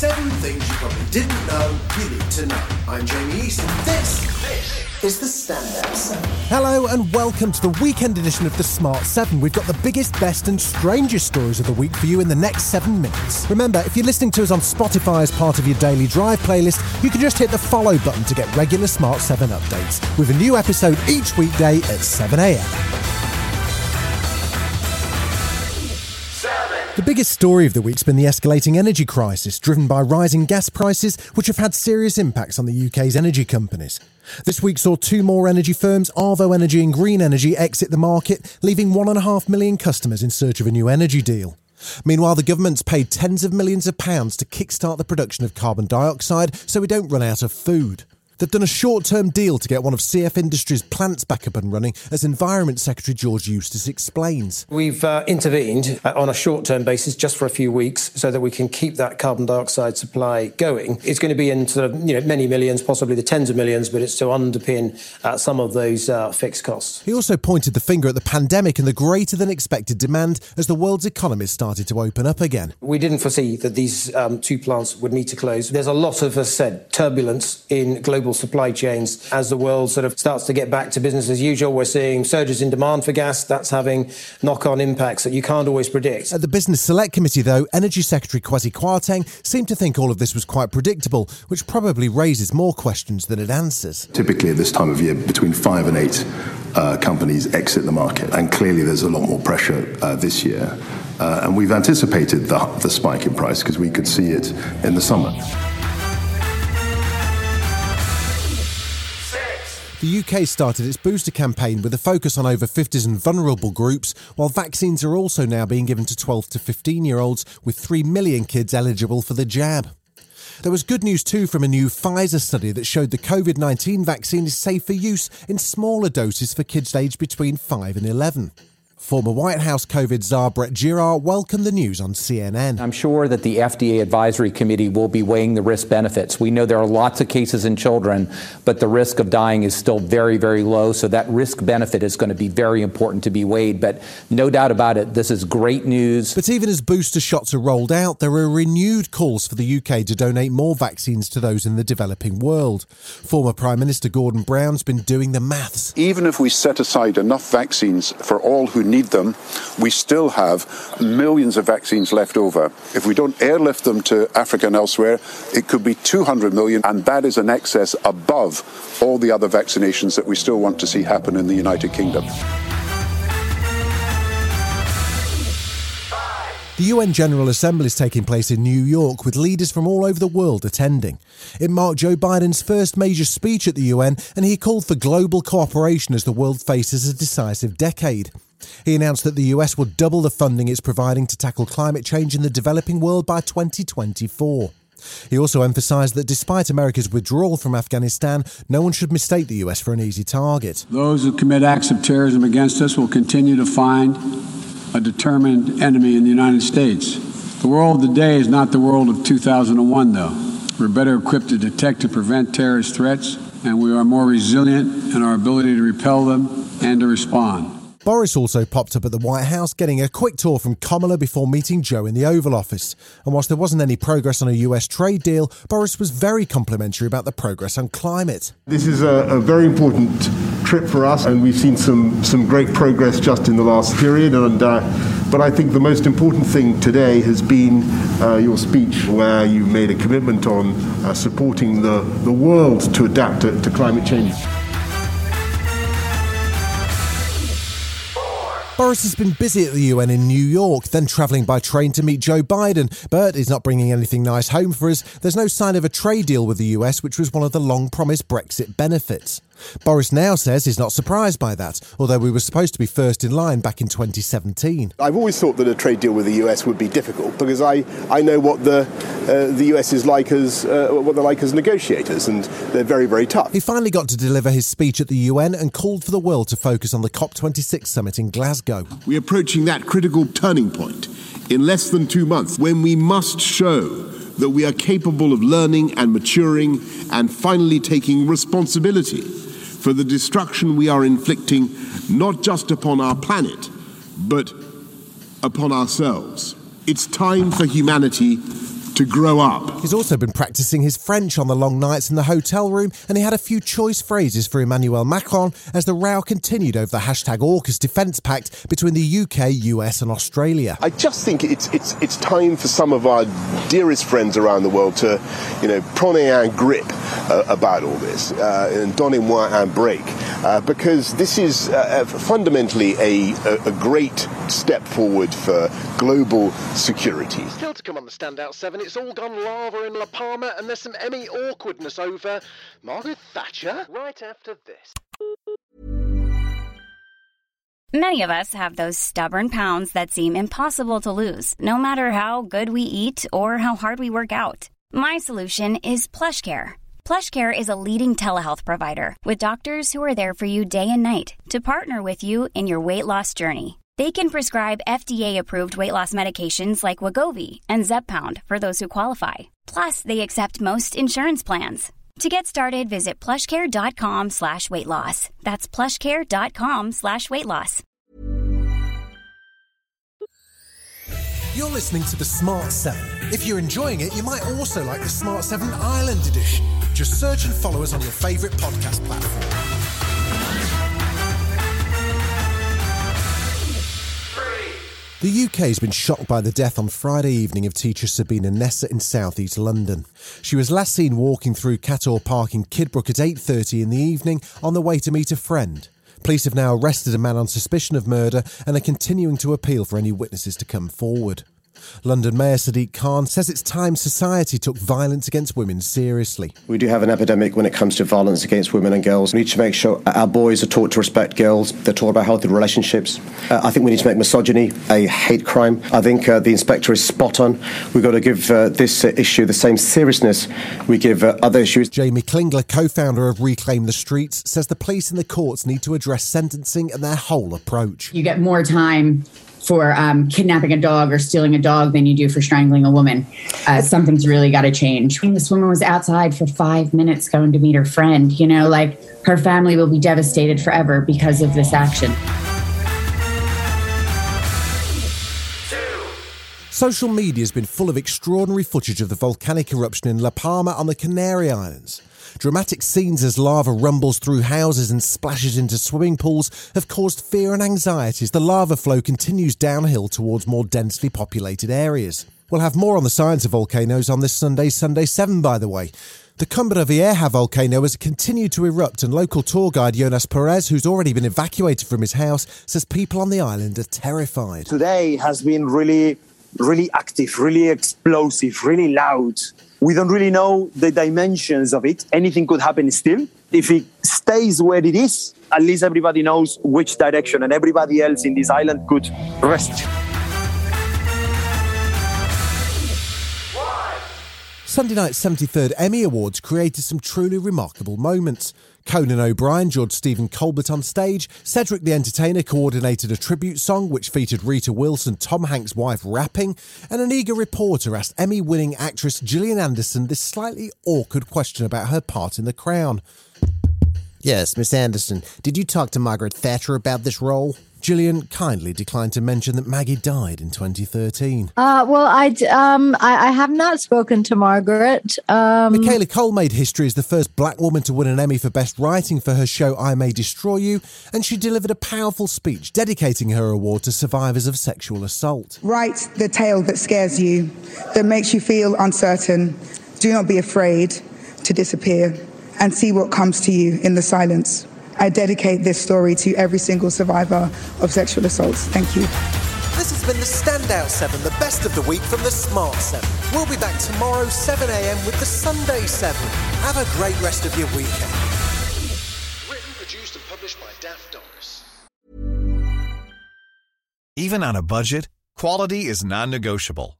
Seven things you probably didn't know you need to know. I'm Jamie East, and this, this is the Standout Seven. Hello and welcome to the weekend edition of the Smart 7. We've got the biggest, best, and strangest stories of the week for you in the next seven minutes. Remember, if you're listening to us on Spotify as part of your daily drive playlist, you can just hit the follow button to get regular Smart 7 updates, with a new episode each weekday at 7am. The biggest story of the week's been the escalating energy crisis, driven by rising gas prices, which have had serious impacts on the UK's energy companies. This week saw two more energy firms, Avro Energy and Green Energy, exit the market, leaving 1.5 million customers in search of a new energy deal. Meanwhile, the government's paid tens of millions of pounds to kickstart the production of carbon dioxide so we don't run out of food. They've done a short term deal to get one of CF Industries' plants back up and running, as Environment Secretary George Eustice explains. We've uh, intervened uh, on a short term basis just for a few weeks so that we can keep that carbon dioxide supply going. It's going to be in sort of you know, many millions, possibly the tens of millions, but it's to underpin uh, some of those uh, fixed costs. He also pointed the finger at the pandemic and the greater than expected demand as the world's economies started to open up again. We didn't foresee that these um, two plants would need to close. There's a lot of, as I said, turbulence in global supply chains as the world sort of starts to get back to business as usual. We're seeing surges in demand for gas. That's having knock on impacts that you can't always predict. At the Business Select Committee, though, Energy Secretary Kwasi Kwarteng seemed to think all of this was quite predictable, which probably raises more questions than it answers. Typically, at this time of year, between five and eight uh, companies exit the market, and clearly there's a lot more pressure uh, this year. Uh, and we've anticipated the, the spike in price because we could see it in the summer. The UK started its booster campaign with a focus on over 50s and vulnerable groups, while vaccines are also now being given to 12 to 15 year olds, with 3 million kids eligible for the jab. There was good news too from a new Pfizer study that showed the COVID 19 vaccine is safe for use in smaller doses for kids aged between 5 and 11. Former White House COVID czar Brett Giroir welcomed the news on CNN. I'm sure that the FDA advisory committee will be weighing the risk benefits. We know there are lots of cases in children, but the risk of dying is still very, very low. So that risk benefit is going to be very important to be weighed. But no doubt about it, this is great news. But even as booster shots are rolled out, there are renewed calls for the UK to donate more vaccines to those in the developing world. Former Prime Minister Gordon Brown's been doing the maths. Even if we set aside enough vaccines for all who need them, we still have millions of vaccines left over. If we don't airlift them to Africa and elsewhere, it could be 200 million, and that is an excess above all the other vaccinations that we still want to see happen in the United Kingdom. The UN General Assembly is taking place in New York with leaders from all over the world attending. It marked Joe Biden's first major speech at the UN and he called for global cooperation as the world faces a decisive decade. He announced that the US will double the funding it's providing to tackle climate change in the developing world by 2024. He also emphasised that despite America's withdrawal from Afghanistan, no one should mistake the US for an easy target. Those who commit acts of terrorism against us will continue to find a determined enemy in the United States. The world today is not the world of 2001, though. We're better equipped to detect and prevent terrorist threats, and we are more resilient in our ability to repel them and to respond. Boris also popped up at the White House, getting a quick tour from Kamala before meeting Joe in the Oval Office. And whilst there wasn't any progress on a US trade deal, Boris was very complimentary about the progress on climate. This is a, a very important trip for us, and we've seen some, some great progress just in the last period. And, uh, but I think the most important thing today has been uh, your speech, where you made a commitment on uh, supporting the, the world to adapt to, to climate change. Boris has been busy at the UN in New York, then travelling by train to meet Joe Biden. But he's not bringing anything nice home for us. There's no sign of a trade deal with the US, which was one of the long promised Brexit benefits. Boris now says he's not surprised by that, although we were supposed to be first in line back in 2017. I've always thought that a trade deal with the US would be difficult because I, I know what the uh, the US is like as uh, what they're like as negotiators, and they're very very tough. He finally got to deliver his speech at the UN and called for the world to focus on the COP26 summit in Glasgow. We're approaching that critical turning point in less than two months when we must show that we are capable of learning and maturing and finally taking responsibility for the destruction we are inflicting not just upon our planet, but upon ourselves. It's time for humanity to grow up. He's also been practicing his French on the long nights in the hotel room, and he had a few choice phrases for Emmanuel Macron as the row continued over the hashtag AUKUS defence pact between the UK, US, and Australia. I just think it's it's it's time for some of our dearest friends around the world to, you know, prenez un grip uh, about all this uh, and donnez-moi un break, uh, because this is uh, fundamentally a, a, a great step forward for global security. Still to come on the standout seven, it's all gone lava in La Palma, and there's some Emmy awkwardness over Margaret Thatcher. Right after this. Many of us have those stubborn pounds that seem impossible to lose, no matter how good we eat or how hard we work out. My solution is PlushCare. PlushCare is a leading telehealth provider with doctors who are there for you day and night to partner with you in your weight loss journey. They can prescribe FDA-approved weight loss medications like Wegovy and Zepbound for those who qualify. Plus, they accept most insurance plans. To get started, visit plushcare.com slash weight loss. That's plushcare.com slash weight loss. You're listening to the Smart 7. If you're enjoying it, you might also like the Smart 7 Ireland edition. Just search and follow us on your favourite podcast platform. The UK has been shocked by the death on Friday evening of teacher Sabina Nessa in South East London. She was last seen walking through Cator Park in Kidbrooke at 8.30 in the evening on the way to meet a friend. Police have now arrested a man on suspicion of murder and are continuing to appeal for any witnesses to come forward. London Mayor Sadiq Khan says it's time society took violence against women seriously. We do have an epidemic when it comes to violence against women and girls. We need to make sure our boys are taught to respect girls, they're taught about healthy relationships. Uh, I think we need to make misogyny a hate crime. I think uh, the inspector is spot on. We've got to give uh, this uh, issue the same seriousness we give uh, other issues. Jamie Klingler, co founder of Reclaim These Streets, says the police and the courts need to address sentencing and their whole approach. You get more time for um, kidnapping a dog or stealing a dog than you do for strangling a woman. Uh, something's really got to change. This woman was outside for five minutes going to meet her friend. You know, like her family will be devastated forever because of this action. Social media has been full of extraordinary footage of the volcanic eruption in La Palma on the Canary Islands. Dramatic scenes as lava rumbles through houses and splashes into swimming pools have caused fear and anxiety as the lava flow continues downhill towards more densely populated areas. We'll have more on the science of volcanoes on this Sunday, Sunday 7, by the way. The Cumbre Vieja volcano has continued to erupt, and local tour guide Jonas Perez, who's already been evacuated from his house, says people on the island are terrified. Today has been really, really active, really explosive, really loud. We don't really know the dimensions of it. Anything could happen still. If it stays where it is, at least everybody knows which direction, and everybody else in this island could rest. Sunday night's 73rd Emmy Awards created some truly remarkable moments. Conan O'Brien judged Stephen Colbert on stage, Cedric the Entertainer coordinated a tribute song which featured Rita Wilson, Tom Hanks' wife, rapping, and an eager reporter asked Emmy winning actress Gillian Anderson this slightly awkward question about her part in The Crown. Yes, Miss Anderson, did you talk to Margaret Thatcher about this role? Gillian kindly declined to mention that Maggie died in 2013. Uh, well, I, um, I, I have not spoken to Margaret. Um, Michaela Coel made history as the first black woman to win an Emmy for Best Writing for her show I May Destroy You, and she delivered a powerful speech dedicating her award to survivors of sexual assault. Write the tale that scares you, that makes you feel uncertain. Do not be afraid to disappear and see what comes to you in the silence. I dedicate this story to every single survivor of sexual assaults. Thank you. This has been the Standout 7, the best of the week from the Smart 7. We'll be back tomorrow, 7am, with the Sunday 7. Have a great rest of your weekend. Written, produced, and published by Daft Doris. Even on a budget, quality is non negotiable.